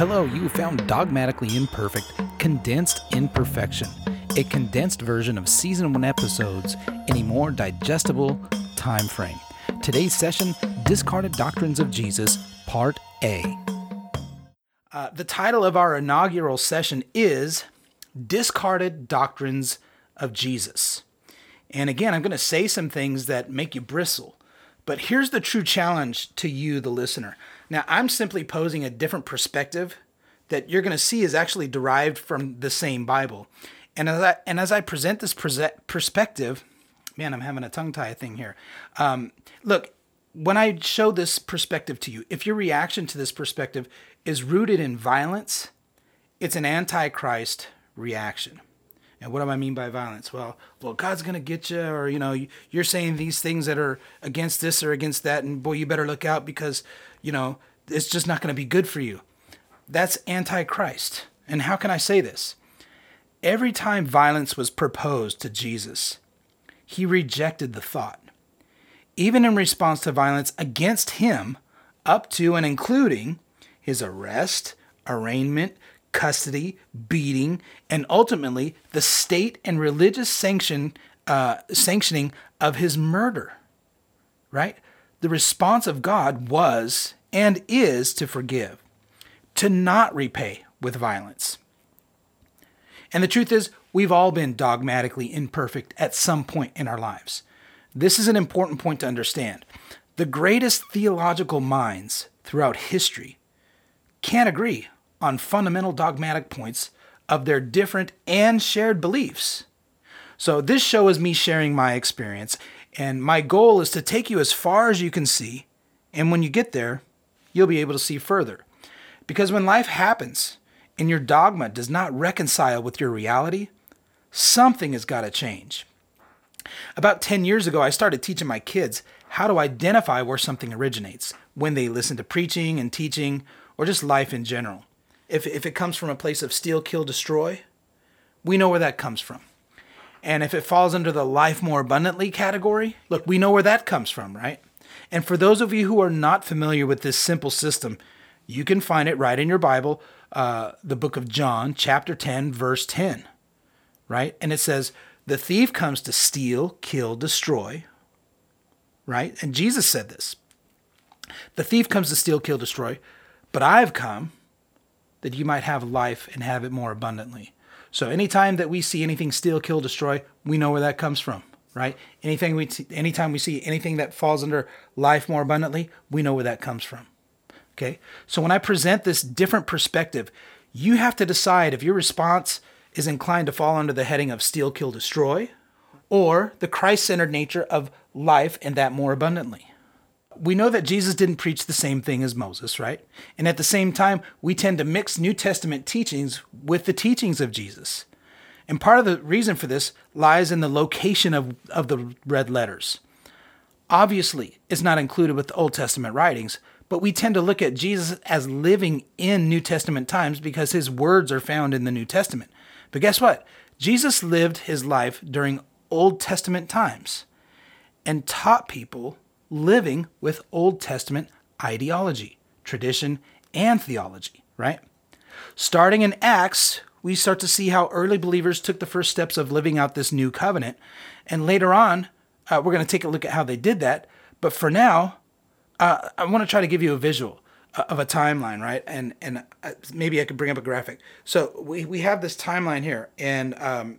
Hello, you found Dogmatically Imperfect Condensed Imperfection, a condensed version of season 1 episodes in a more digestible time frame. Today's session Discarded Doctrines of Jesus, Part A. Uh, the title of our inaugural session is Discarded Doctrines of Jesus. And again, I'm going to say some things that make you bristle. But here's the true challenge to you, the listener. Now, I'm simply posing a different perspective that you're going to see is actually derived from the same Bible. And as I, and as I present this perspective, man, I'm having a tongue tie thing here. Um, look, when I show this perspective to you, if your reaction to this perspective is rooted in violence, it's an antichrist reaction. And what do I mean by violence? Well, well, God's gonna get you, or you know, you're saying these things that are against this or against that, and boy, you better look out because you know it's just not gonna be good for you. That's antichrist. And how can I say this? Every time violence was proposed to Jesus, he rejected the thought. Even in response to violence against him, up to and including his arrest, arraignment, custody, beating, and ultimately the state and religious sanction uh, sanctioning of his murder. Right? The response of God was and is to forgive, to not repay with violence. And the truth is, we've all been dogmatically imperfect at some point in our lives. This is an important point to understand. The greatest theological minds throughout history can't agree on fundamental dogmatic points of their different and shared beliefs. So, this show is me sharing my experience, and my goal is to take you as far as you can see, and when you get there, you'll be able to see further. Because when life happens and your dogma does not reconcile with your reality, something has got to change. About 10 years ago, I started teaching my kids how to identify where something originates when they listen to preaching and teaching or just life in general if, if it comes from a place of steal, kill, destroy, we know where that comes from. And if it falls under the life more abundantly category, look, we know where that comes from, right? And for those of you who are not familiar with this simple system, you can find it right in your Bible, uh, the book of John, chapter 10, verse 10, right? And it says, The thief comes to steal, kill, destroy, right? And Jesus said this The thief comes to steal, kill, destroy, but I've come that you might have life and have it more abundantly. So anytime that we see anything steal, kill, destroy, we know where that comes from, right? Anything we t- anytime we see anything that falls under life more abundantly, we know where that comes from. Okay? So when I present this different perspective, you have to decide if your response is inclined to fall under the heading of steal, kill, destroy, or the Christ-centered nature of life and that more abundantly we know that Jesus didn't preach the same thing as Moses, right? And at the same time, we tend to mix New Testament teachings with the teachings of Jesus. And part of the reason for this lies in the location of, of the red letters. Obviously, it's not included with the Old Testament writings, but we tend to look at Jesus as living in New Testament times because his words are found in the New Testament. But guess what? Jesus lived his life during Old Testament times and taught people living with Old Testament ideology, tradition, and theology, right? Starting in Acts, we start to see how early believers took the first steps of living out this new covenant. And later on, uh, we're going to take a look at how they did that. But for now, uh, I want to try to give you a visual uh, of a timeline, right? And and uh, maybe I could bring up a graphic. So we, we have this timeline here, and um,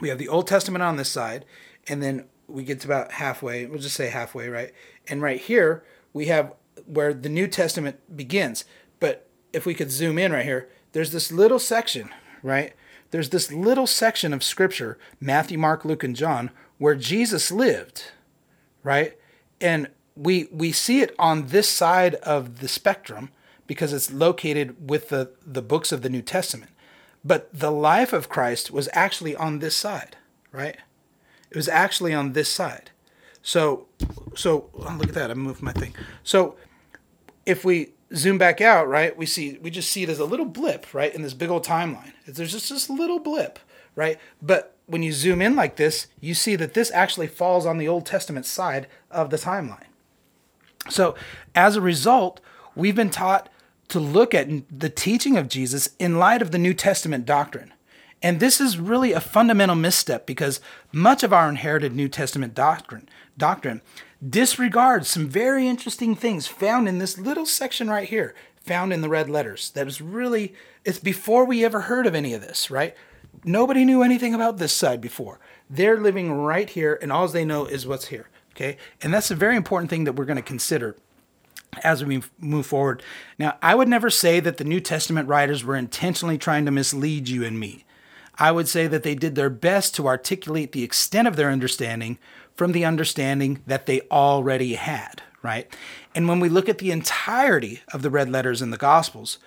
we have the Old Testament on this side, and then we get to about halfway. We'll just say halfway, right? And right here we have where the New Testament begins. But if we could zoom in right here, there's this little section, right? There's this little section of scripture, Matthew, Mark, Luke, and John, where Jesus lived, right? And we we see it on this side of the spectrum because it's located with the, the books of the New Testament. But the life of Christ was actually on this side, right? It was actually on this side. So, so oh, look at that. I moved my thing. So, if we zoom back out, right, we see we just see it as a little blip, right, in this big old timeline. There's just this little blip, right? But when you zoom in like this, you see that this actually falls on the Old Testament side of the timeline. So, as a result, we've been taught to look at the teaching of Jesus in light of the New Testament doctrine. And this is really a fundamental misstep because much of our inherited New Testament doctrine doctrine disregards some very interesting things found in this little section right here, found in the red letters. That is really it's before we ever heard of any of this, right? Nobody knew anything about this side before. They're living right here, and all they know is what's here. Okay, and that's a very important thing that we're going to consider as we move forward. Now, I would never say that the New Testament writers were intentionally trying to mislead you and me. I would say that they did their best to articulate the extent of their understanding from the understanding that they already had, right? And when we look at the entirety of the red letters in the Gospels,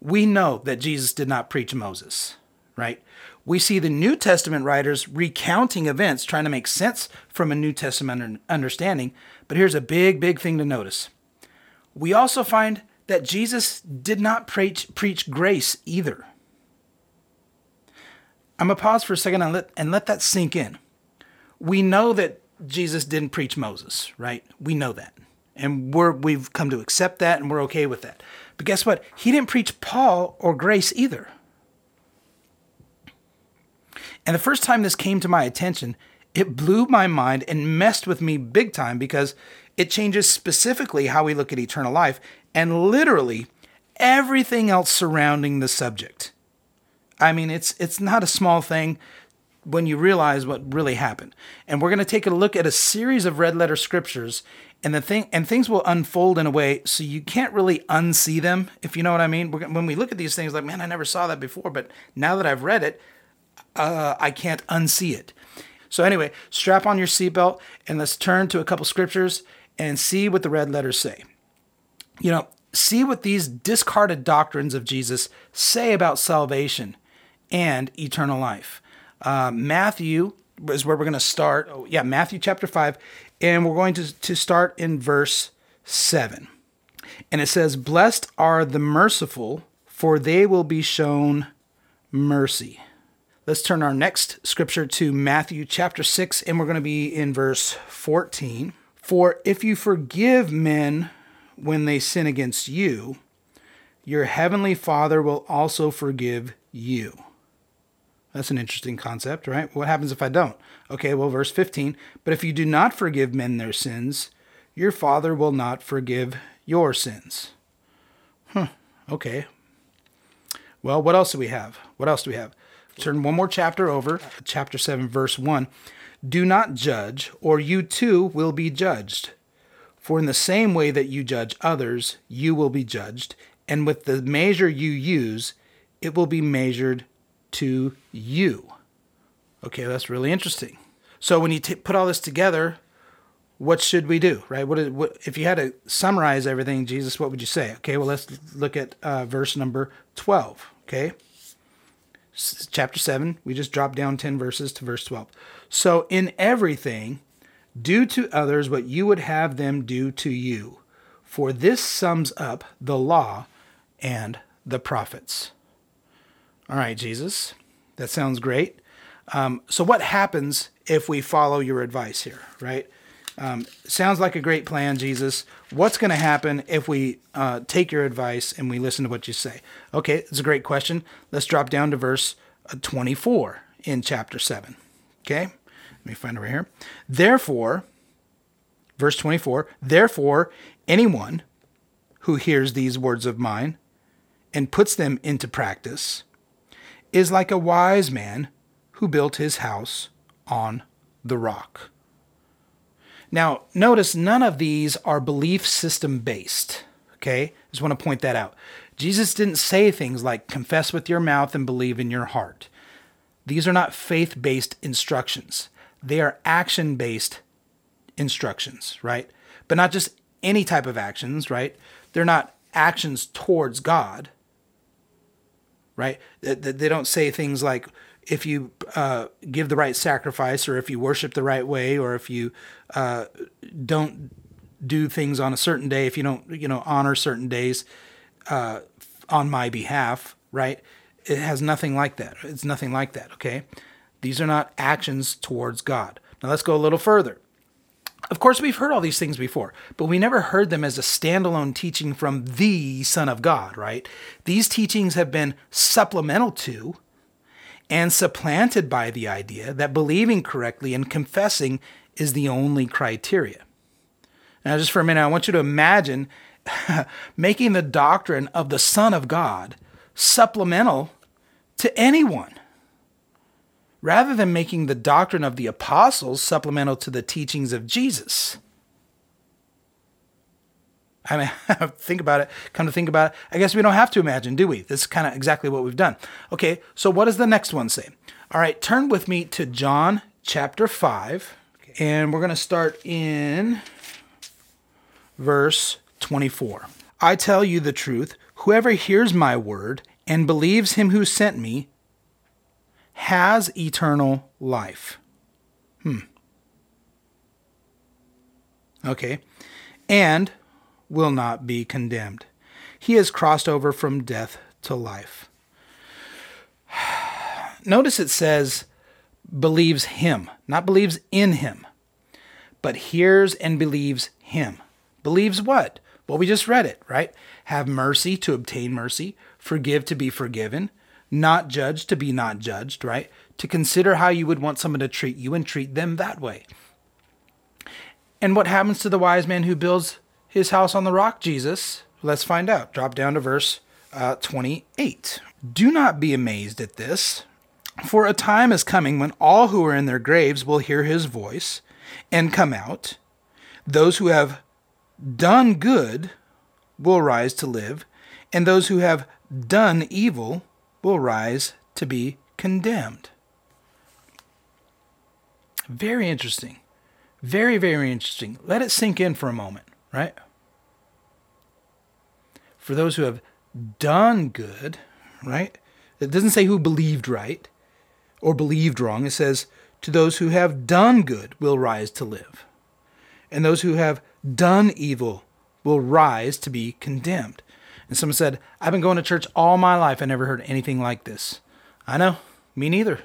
we know that Jesus did not preach Moses, right? We see the New Testament writers recounting events, trying to make sense from a New Testament understanding. But here's a big, big thing to notice we also find that Jesus did not preach, preach grace either. I'm going to pause for a second and let, and let that sink in. We know that Jesus didn't preach Moses, right? We know that. And we're, we've come to accept that and we're okay with that. But guess what? He didn't preach Paul or grace either. And the first time this came to my attention, it blew my mind and messed with me big time because it changes specifically how we look at eternal life and literally everything else surrounding the subject. I mean, it's it's not a small thing when you realize what really happened. And we're going to take a look at a series of red letter scriptures and the thing and things will unfold in a way so you can't really unsee them if you know what I mean. When we look at these things like, man, I never saw that before, but now that I've read it, uh, I can't unsee it. So anyway, strap on your seatbelt and let's turn to a couple scriptures and see what the red letters say. You know, see what these discarded doctrines of Jesus say about salvation and eternal life. Uh, Matthew is where we're going to start. Oh, yeah, Matthew chapter 5. And we're going to, to start in verse 7. And it says, Blessed are the merciful, for they will be shown mercy. Let's turn our next scripture to Matthew chapter 6, and we're going to be in verse 14. For if you forgive men when they sin against you, your heavenly Father will also forgive you. That's an interesting concept, right? What happens if I don't? Okay, well, verse 15. But if you do not forgive men their sins, your Father will not forgive your sins. Huh, okay. Well, what else do we have? What else do we have? Turn one more chapter over, chapter 7, verse 1. Do not judge, or you too will be judged. For in the same way that you judge others, you will be judged, and with the measure you use, it will be measured to you. Okay, that's really interesting. So when you t- put all this together, what should we do, right? What, is, what if you had to summarize everything, Jesus? What would you say? Okay, well let's look at uh, verse number twelve. Okay, S- chapter seven. We just dropped down ten verses to verse twelve. So in everything, do to others what you would have them do to you, for this sums up the law and the prophets. All right, Jesus, that sounds great. Um, so, what happens if we follow your advice here, right? Um, sounds like a great plan, Jesus. What's going to happen if we uh, take your advice and we listen to what you say? Okay, it's a great question. Let's drop down to verse uh, 24 in chapter 7. Okay, let me find it right here. Therefore, verse 24, therefore, anyone who hears these words of mine and puts them into practice is like a wise man who built his house on the rock. Now, notice none of these are belief system based. Okay? I Just want to point that out. Jesus didn't say things like confess with your mouth and believe in your heart. These are not faith based instructions, they are action based instructions, right? But not just any type of actions, right? They're not actions towards God, right? They don't say things like if you uh, give the right sacrifice, or if you worship the right way, or if you uh, don't do things on a certain day, if you don't, you know, honor certain days uh, on my behalf, right? It has nothing like that. It's nothing like that. Okay, these are not actions towards God. Now let's go a little further. Of course, we've heard all these things before, but we never heard them as a standalone teaching from the Son of God, right? These teachings have been supplemental to and supplanted by the idea that believing correctly and confessing is the only criteria. Now, just for a minute, I want you to imagine making the doctrine of the Son of God supplemental to anyone rather than making the doctrine of the apostles supplemental to the teachings of Jesus. I mean, think about it. Come to think about it, I guess we don't have to imagine, do we? This is kind of exactly what we've done. Okay, so what does the next one say? All right, turn with me to John chapter 5, and we're going to start in verse 24. I tell you the truth, whoever hears my word and believes him who sent me has eternal life. Hmm. Okay. And will not be condemned. He has crossed over from death to life. Notice it says believes him, not believes in him, but hears and believes him. Believes what? Well, we just read it, right? Have mercy to obtain mercy, forgive to be forgiven, not judge to be not judged, right? To consider how you would want someone to treat you and treat them that way. And what happens to the wise man who builds his house on the rock, Jesus? Let's find out. Drop down to verse uh, 28. Do not be amazed at this, for a time is coming when all who are in their graves will hear his voice and come out. Those who have done good will rise to live, and those who have done evil will rise to be condemned. Very interesting. Very, very interesting. Let it sink in for a moment, right? For those who have done good, right? It doesn't say who believed right or believed wrong. It says, to those who have done good will rise to live. And those who have done evil will rise to be condemned. And someone said, I've been going to church all my life. I never heard anything like this. I know, me neither.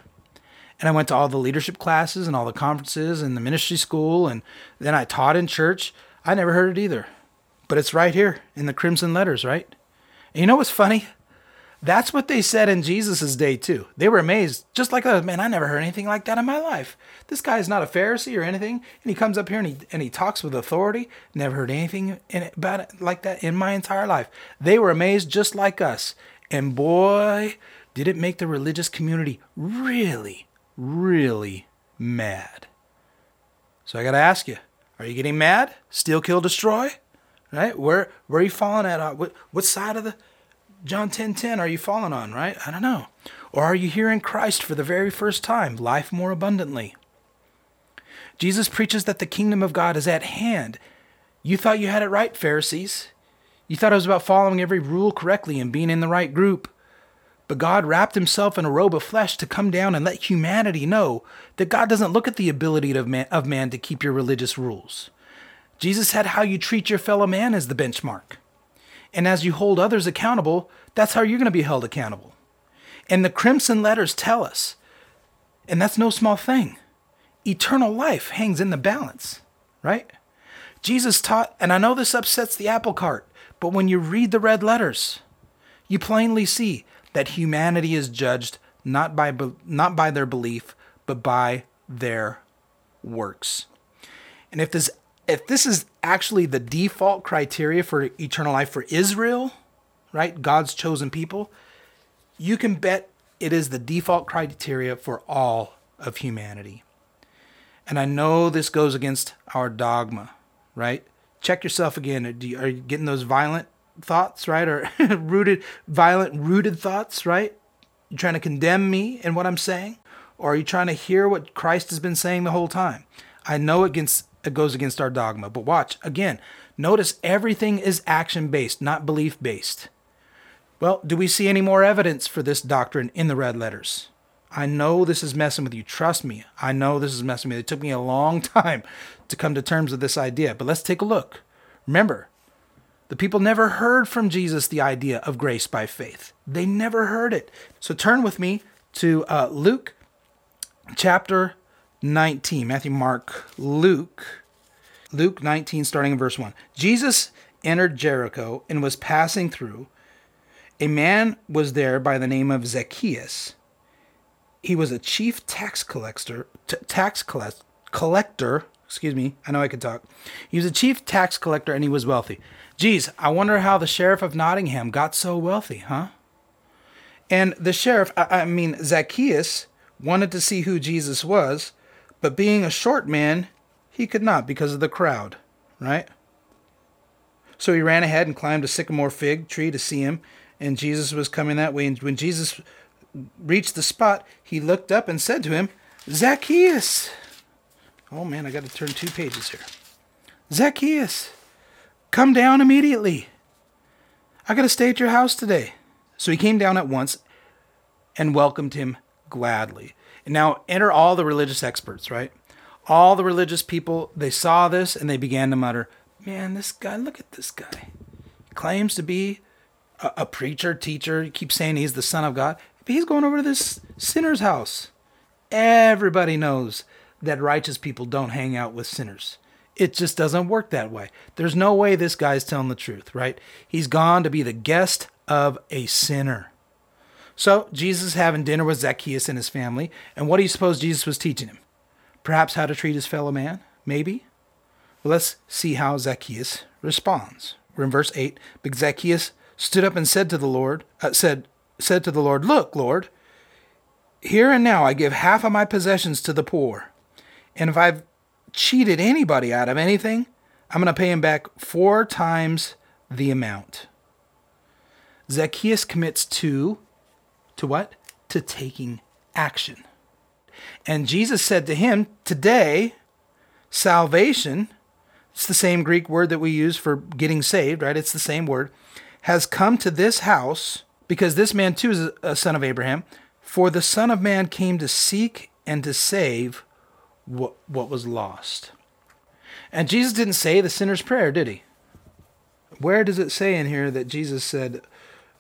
And I went to all the leadership classes and all the conferences and the ministry school, and then I taught in church. I never heard it either. But it's right here in the crimson letters, right? And you know what's funny? That's what they said in Jesus' day too. They were amazed, just like us. Man, I never heard anything like that in my life. This guy is not a Pharisee or anything, and he comes up here and he and he talks with authority. Never heard anything it, about it like that in my entire life. They were amazed, just like us. And boy, did it make the religious community really, really mad. So I got to ask you: Are you getting mad? Steal, kill, destroy? Right? Where where are you falling at? Uh, what what side of the John 10 10 are you falling on, right? I don't know. Or are you hearing Christ for the very first time, life more abundantly? Jesus preaches that the kingdom of God is at hand. You thought you had it right, Pharisees. You thought it was about following every rule correctly and being in the right group. But God wrapped himself in a robe of flesh to come down and let humanity know that God doesn't look at the ability of man, of man to keep your religious rules. Jesus had how you treat your fellow man as the benchmark. And as you hold others accountable, that's how you're going to be held accountable. And the crimson letters tell us, and that's no small thing, eternal life hangs in the balance, right? Jesus taught, and I know this upsets the apple cart, but when you read the red letters, you plainly see that humanity is judged not by, not by their belief, but by their works. And if this if this is actually the default criteria for eternal life for Israel, right, God's chosen people, you can bet it is the default criteria for all of humanity. And I know this goes against our dogma, right? Check yourself again. Are you getting those violent thoughts, right? Or rooted, violent, rooted thoughts, right? You trying to condemn me and what I'm saying? Or are you trying to hear what Christ has been saying the whole time? I know against it goes against our dogma. But watch, again, notice everything is action based, not belief based. Well, do we see any more evidence for this doctrine in the red letters? I know this is messing with you. Trust me. I know this is messing with me. It took me a long time to come to terms with this idea, but let's take a look. Remember, the people never heard from Jesus the idea of grace by faith. They never heard it. So turn with me to uh, Luke chapter 19. Matthew, Mark, Luke Luke 19, starting in verse 1. Jesus entered Jericho and was passing through. A man was there by the name of Zacchaeus. He was a chief tax collector, t- tax collect- collector. Excuse me, I know I can talk. He was a chief tax collector and he was wealthy. Geez, I wonder how the sheriff of Nottingham got so wealthy, huh? And the sheriff, I, I mean, Zacchaeus, wanted to see who Jesus was, but being a short man, he could not because of the crowd, right? So he ran ahead and climbed a sycamore fig tree to see him, and Jesus was coming that way. And when Jesus reached the spot, he looked up and said to him, Zacchaeus. Oh man, I got to turn two pages here. Zacchaeus, come down immediately. I got to stay at your house today. So he came down at once and welcomed him gladly. Now enter all the religious experts, right? All the religious people, they saw this and they began to mutter, Man, this guy, look at this guy. He claims to be a, a preacher, teacher. He keeps saying he's the Son of God. But he's going over to this sinner's house. Everybody knows that righteous people don't hang out with sinners. It just doesn't work that way. There's no way this guy's telling the truth, right? He's gone to be the guest of a sinner. So Jesus having dinner with Zacchaeus and his family, and what do you suppose Jesus was teaching him? Perhaps how to treat his fellow man? Maybe? Well, let's see how Zacchaeus responds. We're in verse 8. But Zacchaeus stood up and said to the Lord, uh, said, said to the Lord, Look, Lord, here and now I give half of my possessions to the poor. And if I've cheated anybody out of anything, I'm going to pay him back four times the amount. Zacchaeus commits to, to what? To taking action. And Jesus said to him, Today, salvation, it's the same Greek word that we use for getting saved, right? It's the same word, has come to this house because this man too is a son of Abraham. For the Son of Man came to seek and to save what, what was lost. And Jesus didn't say the sinner's prayer, did he? Where does it say in here that Jesus said,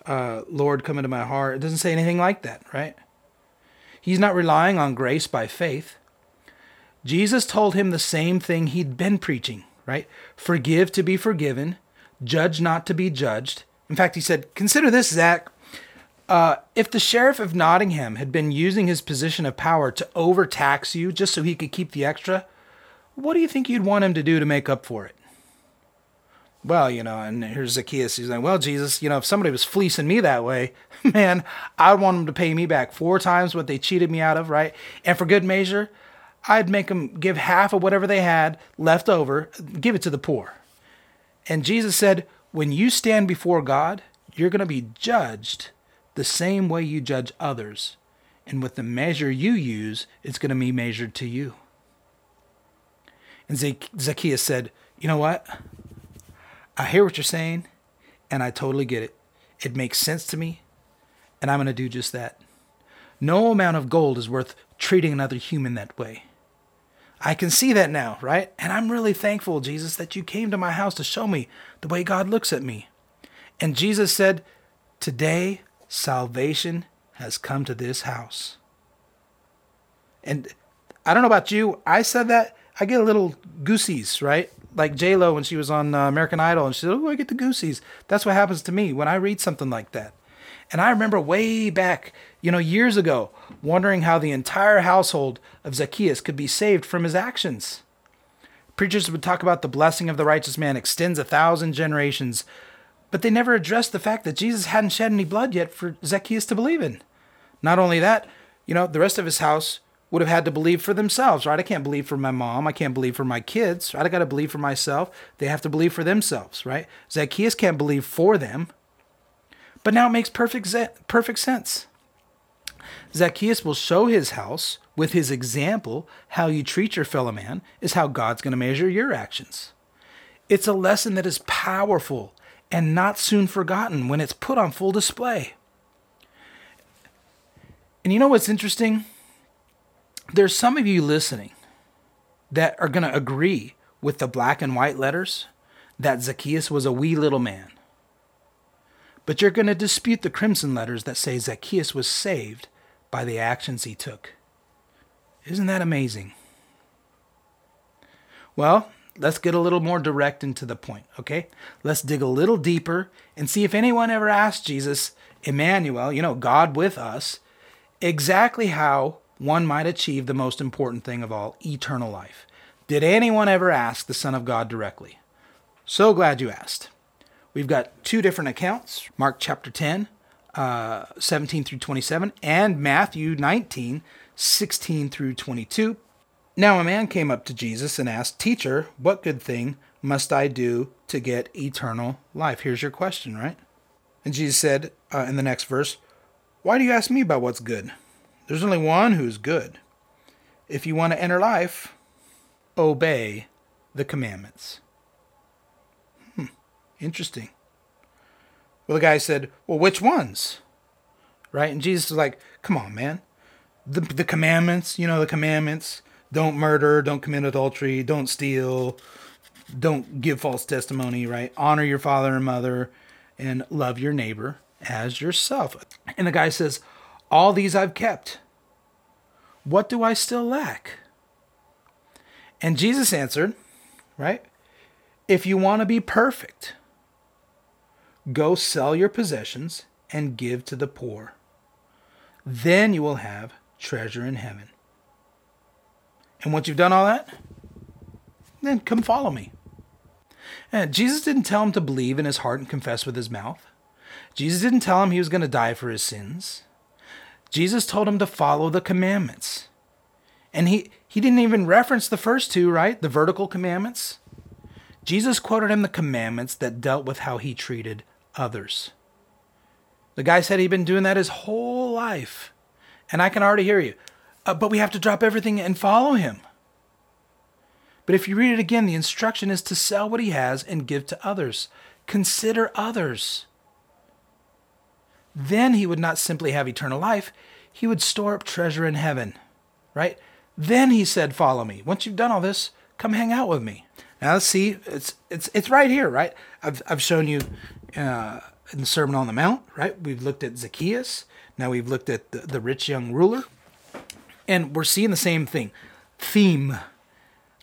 uh, Lord, come into my heart? It doesn't say anything like that, right? He's not relying on grace by faith. Jesus told him the same thing he'd been preaching, right? Forgive to be forgiven, judge not to be judged. In fact, he said, Consider this, Zach. Uh, if the sheriff of Nottingham had been using his position of power to overtax you just so he could keep the extra, what do you think you'd want him to do to make up for it? Well, you know, and here's Zacchaeus. He's like, well, Jesus, you know, if somebody was fleecing me that way, man, I'd want them to pay me back four times what they cheated me out of, right? And for good measure, I'd make them give half of whatever they had left over, give it to the poor. And Jesus said, when you stand before God, you're going to be judged the same way you judge others. And with the measure you use, it's going to be measured to you. And Zacchaeus said, You know what? I hear what you're saying, and I totally get it. It makes sense to me, and I'm going to do just that. No amount of gold is worth treating another human that way. I can see that now, right? And I'm really thankful, Jesus, that you came to my house to show me the way God looks at me. And Jesus said, Today salvation has come to this house. And I don't know about you, I said that, I get a little goosies, right? Like J Lo when she was on uh, American Idol, and she said, "Oh, I get the goosies." That's what happens to me when I read something like that. And I remember way back, you know, years ago, wondering how the entire household of Zacchaeus could be saved from his actions. Preachers would talk about the blessing of the righteous man extends a thousand generations, but they never addressed the fact that Jesus hadn't shed any blood yet for Zacchaeus to believe in. Not only that, you know, the rest of his house would have had to believe for themselves, right? I can't believe for my mom. I can't believe for my kids, right? I got to believe for myself. They have to believe for themselves, right? Zacchaeus can't believe for them. But now it makes perfect, perfect sense. Zacchaeus will show his house with his example how you treat your fellow man is how God's going to measure your actions. It's a lesson that is powerful and not soon forgotten when it's put on full display. And you know what's interesting? There's some of you listening that are going to agree with the black and white letters that Zacchaeus was a wee little man. But you're going to dispute the crimson letters that say Zacchaeus was saved by the actions he took. Isn't that amazing? Well, let's get a little more direct and to the point, okay? Let's dig a little deeper and see if anyone ever asked Jesus, Emmanuel, you know, God with us, exactly how one might achieve the most important thing of all, eternal life. Did anyone ever ask the Son of God directly? So glad you asked. We've got two different accounts Mark chapter 10, uh, 17 through 27, and Matthew 19, 16 through 22. Now a man came up to Jesus and asked, Teacher, what good thing must I do to get eternal life? Here's your question, right? And Jesus said uh, in the next verse, Why do you ask me about what's good? There's only one who's good. If you want to enter life, obey the commandments. Hmm, interesting. Well, the guy said, Well, which ones? Right? And Jesus was like, Come on, man. The, the commandments, you know, the commandments don't murder, don't commit adultery, don't steal, don't give false testimony, right? Honor your father and mother, and love your neighbor as yourself. And the guy says, All these I've kept. What do I still lack? And Jesus answered, right? If you want to be perfect, go sell your possessions and give to the poor. Then you will have treasure in heaven. And once you've done all that, then come follow me. And Jesus didn't tell him to believe in his heart and confess with his mouth. Jesus didn't tell him he was going to die for his sins. Jesus told him to follow the commandments. And he, he didn't even reference the first two, right? The vertical commandments. Jesus quoted him the commandments that dealt with how he treated others. The guy said he'd been doing that his whole life. And I can already hear you. Uh, but we have to drop everything and follow him. But if you read it again, the instruction is to sell what he has and give to others. Consider others. Then he would not simply have eternal life, he would store up treasure in heaven, right? Then he said, Follow me. Once you've done all this, come hang out with me. Now see, it's it's it's right here, right? I've I've shown you uh, in the Sermon on the Mount, right? We've looked at Zacchaeus. Now we've looked at the, the rich young ruler, and we're seeing the same thing, theme.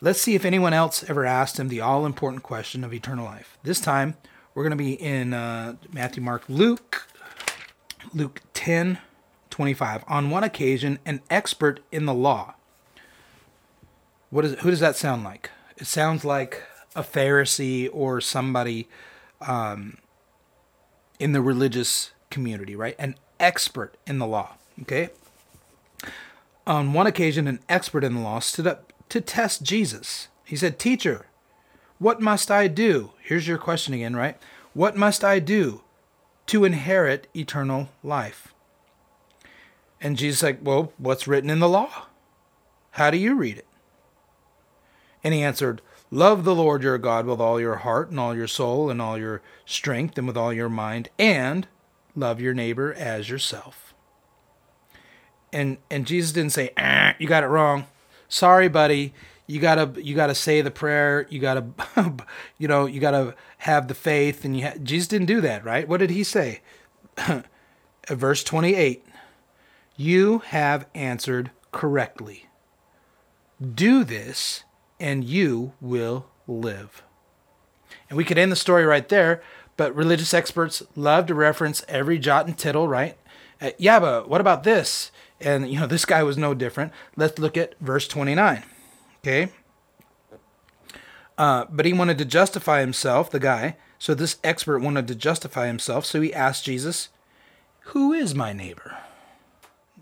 Let's see if anyone else ever asked him the all important question of eternal life. This time we're going to be in uh, Matthew, Mark, Luke, Luke 10, 25. On one occasion, an expert in the law. What is, who does that sound like? It sounds like a Pharisee or somebody um, in the religious community, right? An expert in the law, okay? On one occasion, an expert in the law stood up to test Jesus. He said, Teacher, what must I do? Here's your question again, right? What must I do to inherit eternal life? And Jesus like, Well, what's written in the law? How do you read it? And he answered, Love the Lord your God with all your heart and all your soul and all your strength and with all your mind, and love your neighbor as yourself. And and Jesus didn't say, ah, "You got it wrong. Sorry, buddy. You gotta you gotta say the prayer. You gotta, you know, you gotta have the faith." And you ha- Jesus didn't do that, right? What did he say? Verse twenty eight. You have answered correctly. Do this and you will live. And we could end the story right there, but religious experts love to reference every jot and tittle, right? Uh, yeah, but what about this? And, you know, this guy was no different. Let's look at verse 29. Okay? Uh, but he wanted to justify himself, the guy. So this expert wanted to justify himself. So he asked Jesus, Who is my neighbor?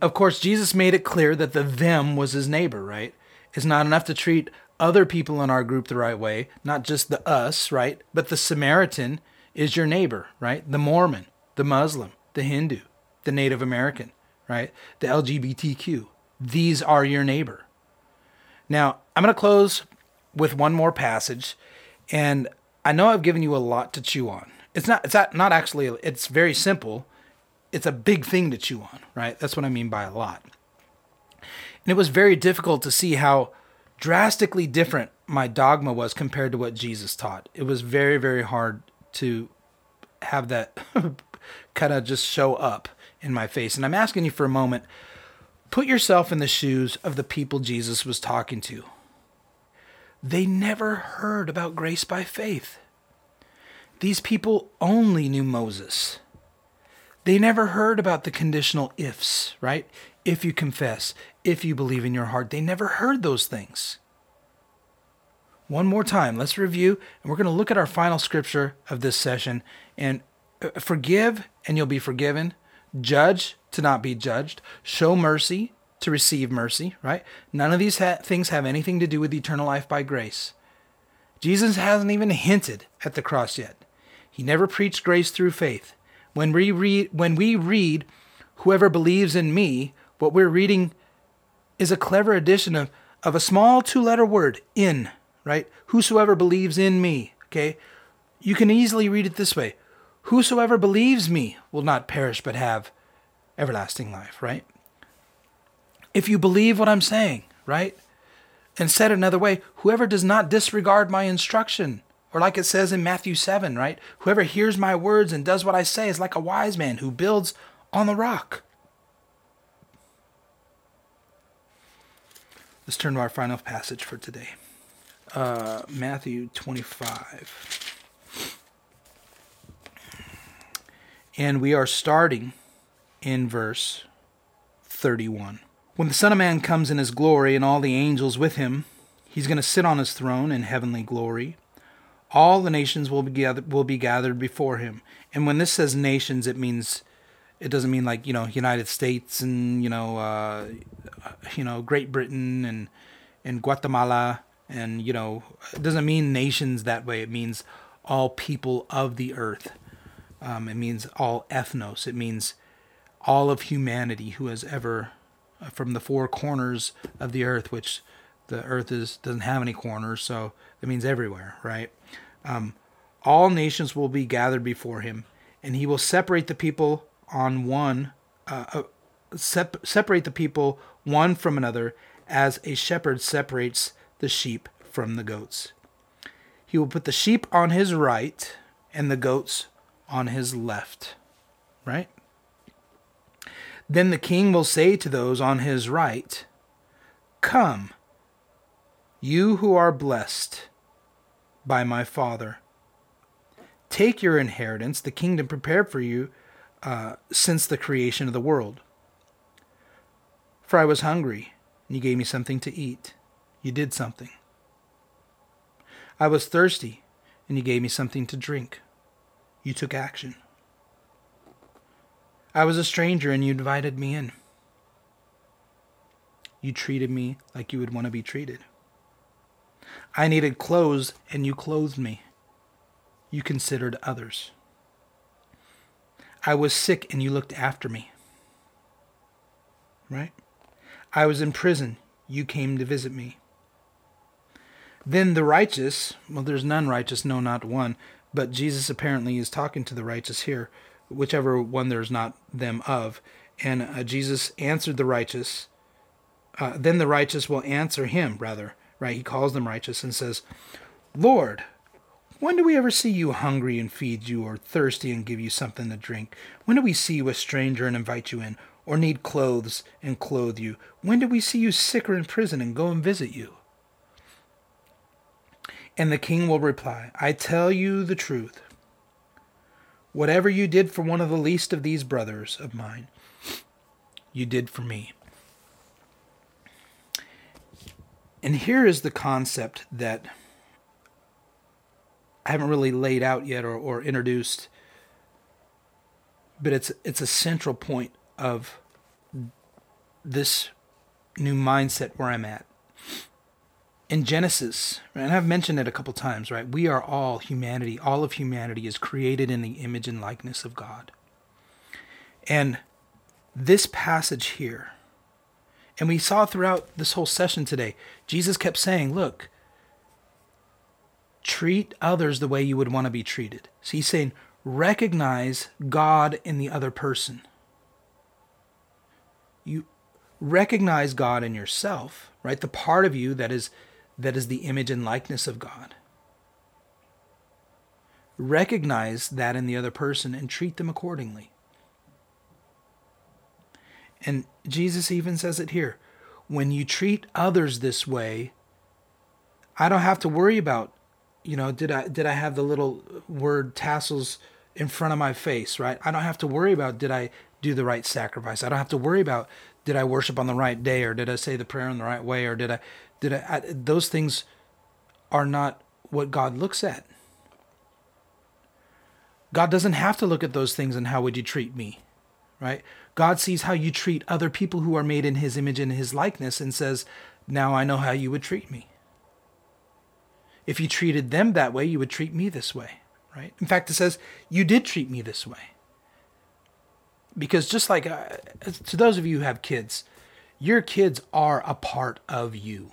Of course, Jesus made it clear that the them was his neighbor, right? It's not enough to treat other people in our group the right way, not just the us, right? But the Samaritan is your neighbor, right? The Mormon, the Muslim, the Hindu, the Native American, right? The LGBTQ. These are your neighbor. Now, I'm going to close with one more passage, and I know I've given you a lot to chew on. It's not it's not, not actually it's very simple. It's a big thing to chew on, right? That's what I mean by a lot. And it was very difficult to see how drastically different my dogma was compared to what Jesus taught. It was very, very hard to have that kind of just show up in my face. And I'm asking you for a moment put yourself in the shoes of the people Jesus was talking to. they never heard about grace by faith. These people only knew Moses. They never heard about the conditional ifs, right? If you confess, if you believe in your heart. They never heard those things. One more time, let's review, and we're going to look at our final scripture of this session. And uh, forgive, and you'll be forgiven. Judge, to not be judged. Show mercy, to receive mercy, right? None of these ha- things have anything to do with eternal life by grace. Jesus hasn't even hinted at the cross yet. He never preached grace through faith. When we read, when we read, whoever believes in me, what we're reading is a clever addition of, of a small two letter word, in, right? Whosoever believes in me, okay? You can easily read it this way Whosoever believes me will not perish but have everlasting life, right? If you believe what I'm saying, right? And said another way, whoever does not disregard my instruction, or like it says in Matthew 7, right? Whoever hears my words and does what I say is like a wise man who builds on the rock. Let's turn to our final passage for today uh, Matthew 25. And we are starting in verse 31. When the Son of Man comes in his glory and all the angels with him, he's going to sit on his throne in heavenly glory. All the nations will be gathered, will be gathered before him. And when this says nations, it means it doesn't mean like you know United States and you know uh, you know Great Britain and and Guatemala and you know it doesn't mean nations that way. It means all people of the earth. Um, it means all ethnos. It means all of humanity who has ever, uh, from the four corners of the earth, which the earth is doesn't have any corners, so it means everywhere, right? Um, all nations will be gathered before him, and he will separate the people on one, uh, uh, sep- separate the people one from another, as a shepherd separates the sheep from the goats. He will put the sheep on his right and the goats on his left. Right? Then the king will say to those on his right, Come, you who are blessed by my Father. Take your inheritance, the kingdom prepared for you uh, since the creation of the world. For I was hungry, and you gave me something to eat. You did something. I was thirsty, and you gave me something to drink. You took action. I was a stranger, and you invited me in. You treated me like you would want to be treated. I needed clothes, and you clothed me. You considered others. I was sick, and you looked after me. Right? I was in prison. You came to visit me. Then the righteous, well, there's none righteous, no, not one, but Jesus apparently is talking to the righteous here, whichever one there's not them of. And uh, Jesus answered the righteous. Uh, then the righteous will answer him, rather, right? He calls them righteous and says, Lord, when do we ever see you hungry and feed you, or thirsty and give you something to drink? When do we see you a stranger and invite you in, or need clothes and clothe you? When do we see you sick or in prison and go and visit you? And the king will reply, I tell you the truth. Whatever you did for one of the least of these brothers of mine, you did for me. And here is the concept that I haven't really laid out yet or, or introduced, but it's it's a central point of this new mindset where I'm at in Genesis, and I've mentioned it a couple times, right? We are all humanity. All of humanity is created in the image and likeness of God. And this passage here, and we saw throughout this whole session today, Jesus kept saying, look, treat others the way you would want to be treated. So he's saying, recognize God in the other person. You recognize God in yourself, right? The part of you that is that is the image and likeness of God. Recognize that in the other person and treat them accordingly. And Jesus even says it here when you treat others this way, I don't have to worry about, you know, did I did I have the little word tassels in front of my face, right? I don't have to worry about did I do the right sacrifice. I don't have to worry about did I worship on the right day or did I say the prayer in the right way or did I did I, I those things are not what God looks at. God doesn't have to look at those things and how would you treat me, right? God sees how you treat other people who are made in his image and his likeness and says, Now I know how you would treat me. If you treated them that way, you would treat me this way, right? In fact, it says, You did treat me this way. Because just like uh, to those of you who have kids, your kids are a part of you.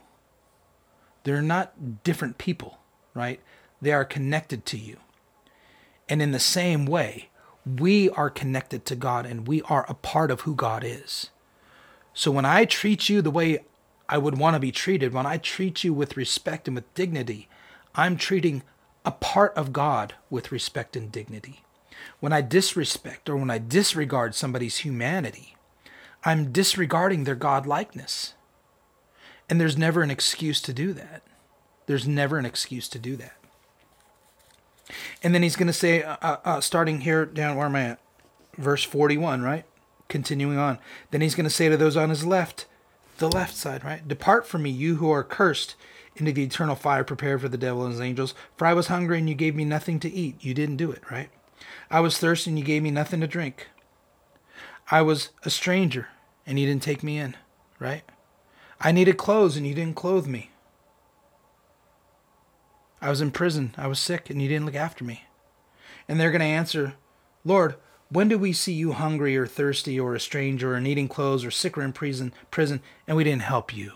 They're not different people, right? They are connected to you. And in the same way, we are connected to God and we are a part of who God is. So when I treat you the way I would want to be treated, when I treat you with respect and with dignity, I'm treating a part of God with respect and dignity. When I disrespect or when I disregard somebody's humanity, I'm disregarding their God likeness. And there's never an excuse to do that. There's never an excuse to do that. And then he's going to say, uh, uh, uh, starting here down where am I at? Verse 41, right? Continuing on. Then he's going to say to those on his left, the left side, right? Depart from me, you who are cursed, into the eternal fire prepared for the devil and his angels. For I was hungry and you gave me nothing to eat. You didn't do it, right? I was thirsty and you gave me nothing to drink. I was a stranger and you didn't take me in, right? I needed clothes and you didn't clothe me. I was in prison. I was sick, and you didn't look after me. And they're going to answer, Lord, when did we see you hungry or thirsty or a stranger or needing clothes or sick or in prison, prison and we didn't help you?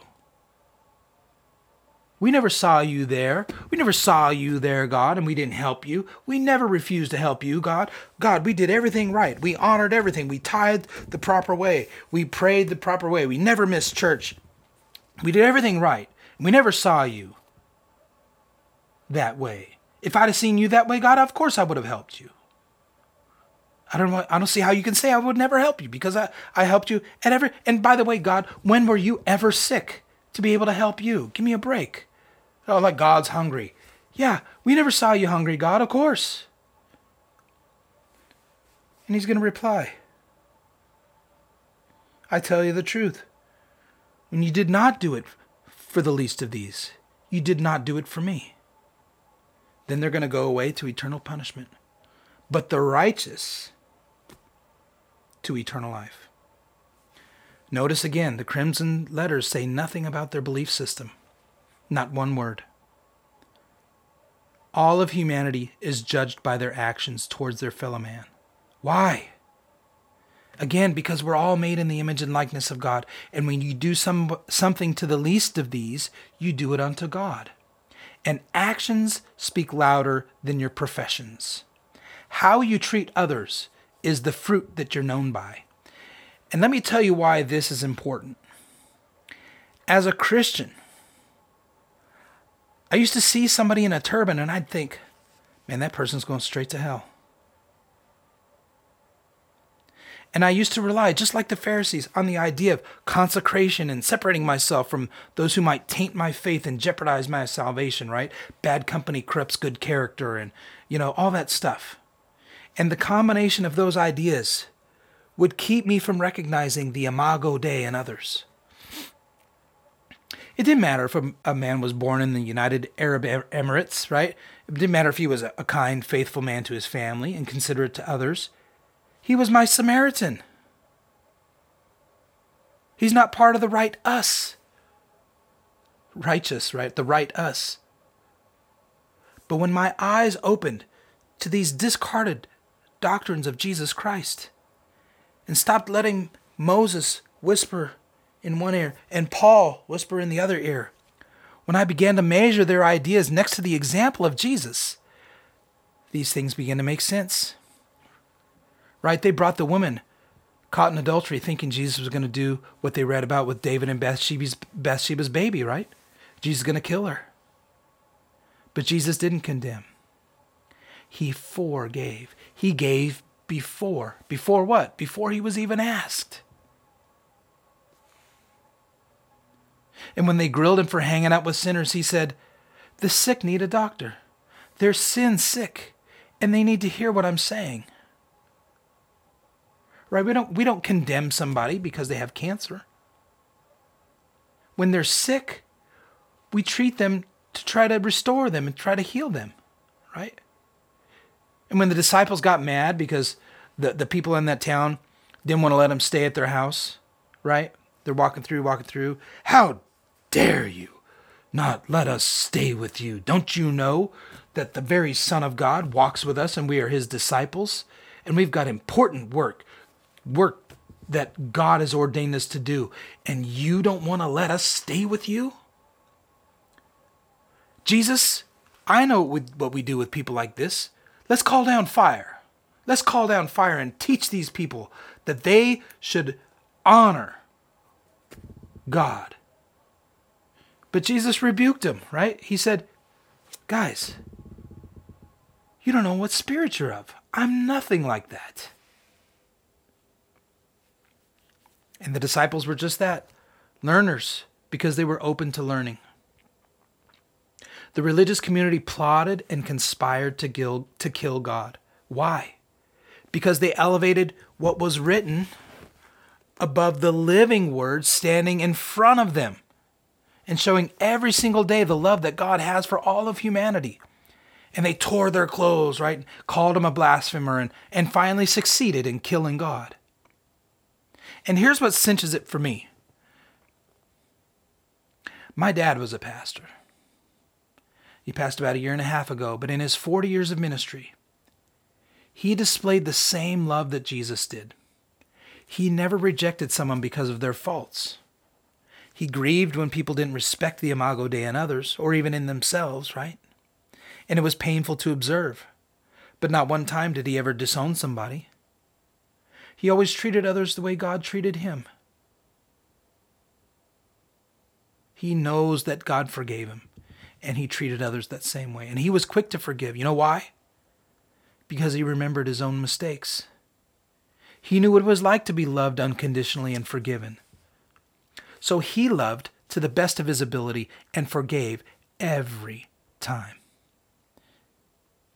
We never saw you there. We never saw you there, God, and we didn't help you. We never refused to help you, God. God, we did everything right. We honored everything. We tithed the proper way. We prayed the proper way. We never missed church. We did everything right. We never saw you that way. If I'd have seen you that way, God, of course I would have helped you. I don't know, I don't see how you can say I would never help you because I, I helped you at every and by the way, God, when were you ever sick to be able to help you? Give me a break. Oh, like God's hungry. Yeah, we never saw you hungry, God, of course. And he's going to reply I tell you the truth. When you did not do it for the least of these, you did not do it for me then they're going to go away to eternal punishment. But the righteous to eternal life. Notice again, the crimson letters say nothing about their belief system. Not one word. All of humanity is judged by their actions towards their fellow man. Why? Again, because we're all made in the image and likeness of God. And when you do some, something to the least of these, you do it unto God and actions speak louder than your professions. How you treat others is the fruit that you're known by. And let me tell you why this is important. As a Christian, I used to see somebody in a turban and I'd think, man, that person's going straight to hell. And I used to rely, just like the Pharisees, on the idea of consecration and separating myself from those who might taint my faith and jeopardize my salvation, right? Bad company corrupts good character and, you know, all that stuff. And the combination of those ideas would keep me from recognizing the Imago Dei in others. It didn't matter if a, man was born in the United Arab Emirates, right? It didn't matter if he was a kind, faithful man to his family and considerate to others. He was my Samaritan. He's not part of the right us. Righteous, right? The right us. But when my eyes opened to these discarded doctrines of Jesus Christ and stopped letting Moses whisper in one ear and Paul whisper in the other ear, when I began to measure their ideas next to the example of Jesus, these things began to make sense right? They brought the woman caught in adultery thinking Jesus was going to do what they read about with David and Bathsheba's, Bathsheba's baby, right? Jesus is going to kill her. But Jesus didn't condemn. He forgave. He gave before. Before what? Before he was even asked. And when they grilled him for hanging out with sinners, he said, The sick need a doctor. They're sin sick, and they need to hear what I'm saying. Right? We don't we don't condemn somebody because they have cancer. When they're sick, we treat them to try to restore them and try to heal them, right? And when the disciples got mad because the, the people in that town didn't want to let them stay at their house, right? They're walking through, walking through. How dare you not let us stay with you? Don't you know that the very Son of God walks with us and we are his disciples? And we've got important work, work that God has ordained us to do. And you don't want to let us stay with you? Jesus, I know what we do with people like this. Let's call down fire. Let's call down fire and teach these people that they should honor God. But Jesus rebuked him, right? He said, Guys, you don't know what spirit you're of. I'm nothing like that. And the disciples were just that learners because they were open to learning. The religious community plotted and conspired to kill, to kill God. Why? Because they elevated what was written above the living word standing in front of them and showing every single day the love that God has for all of humanity. And they tore their clothes, right? Called him a blasphemer and, and finally succeeded in killing God. And here's what cinches it for me my dad was a pastor. He passed about a year and a half ago, but in his 40 years of ministry, he displayed the same love that Jesus did. He never rejected someone because of their faults. He grieved when people didn't respect the Imago Dei in others, or even in themselves, right? And it was painful to observe. But not one time did he ever disown somebody. He always treated others the way God treated him. He knows that God forgave him and he treated others that same way. And he was quick to forgive. You know why? Because he remembered his own mistakes. He knew what it was like to be loved unconditionally and forgiven. So he loved to the best of his ability and forgave every time.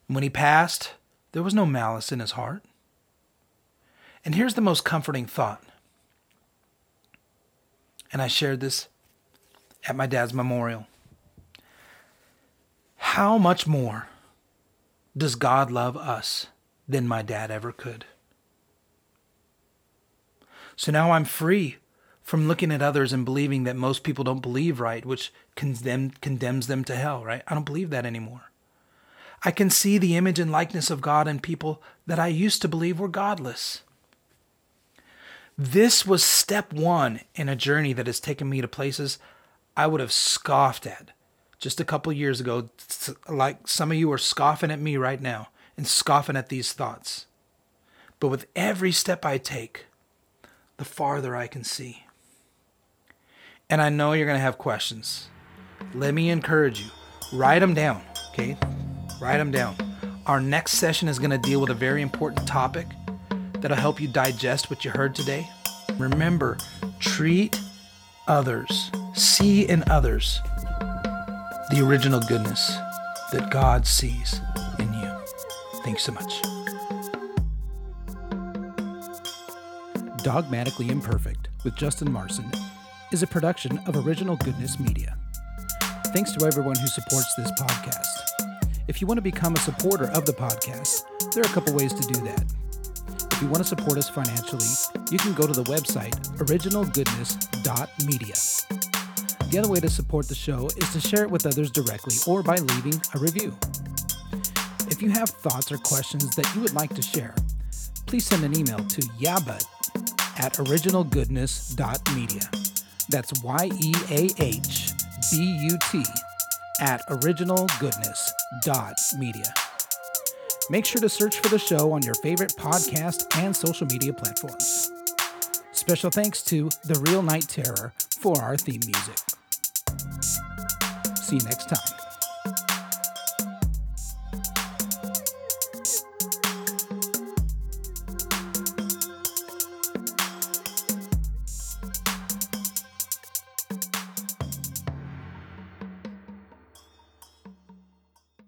When he passed, there was no malice in his heart. And here's the most comforting thought. And I shared this at my dad's memorial. How much more does God love us than my dad ever could? So now I'm free from looking at others and believing that most people don't believe right, which condemn, condemns them to hell, right? I don't believe that anymore. I can see the image and likeness of God in people that I used to believe were godless. This was step one in a journey that has taken me to places I would have scoffed at just a couple years ago, like some of you are scoffing at me right now and scoffing at these thoughts. But with every step I take, the farther I can see. And I know you're going to have questions. Let me encourage you. Write them down, okay? Write them down. Our next session is going to deal with a very important topic that'll help you digest what you heard today. Remember, treat others, see in others the original goodness that God sees in you. Thanks so much. Dogmatically Imperfect with Justin Marson is a production of Original Goodness Media. Thanks to everyone who supports this podcast. If you want to become a supporter of the podcast, there are a couple ways to do that. If you want to support us financially, you can go to the website originalgoodness.media. The other way to support the show is to share it with others directly or by leaving a review. If you have thoughts or questions that you would like to share, please send an email to yeahbut at originalgoodness.media. That's Y E A H B U T at originalgoodness.media. Make sure to search for the show on your favorite podcast and social media platforms. Special thanks to The Real Night Terror for our theme music. See you next time.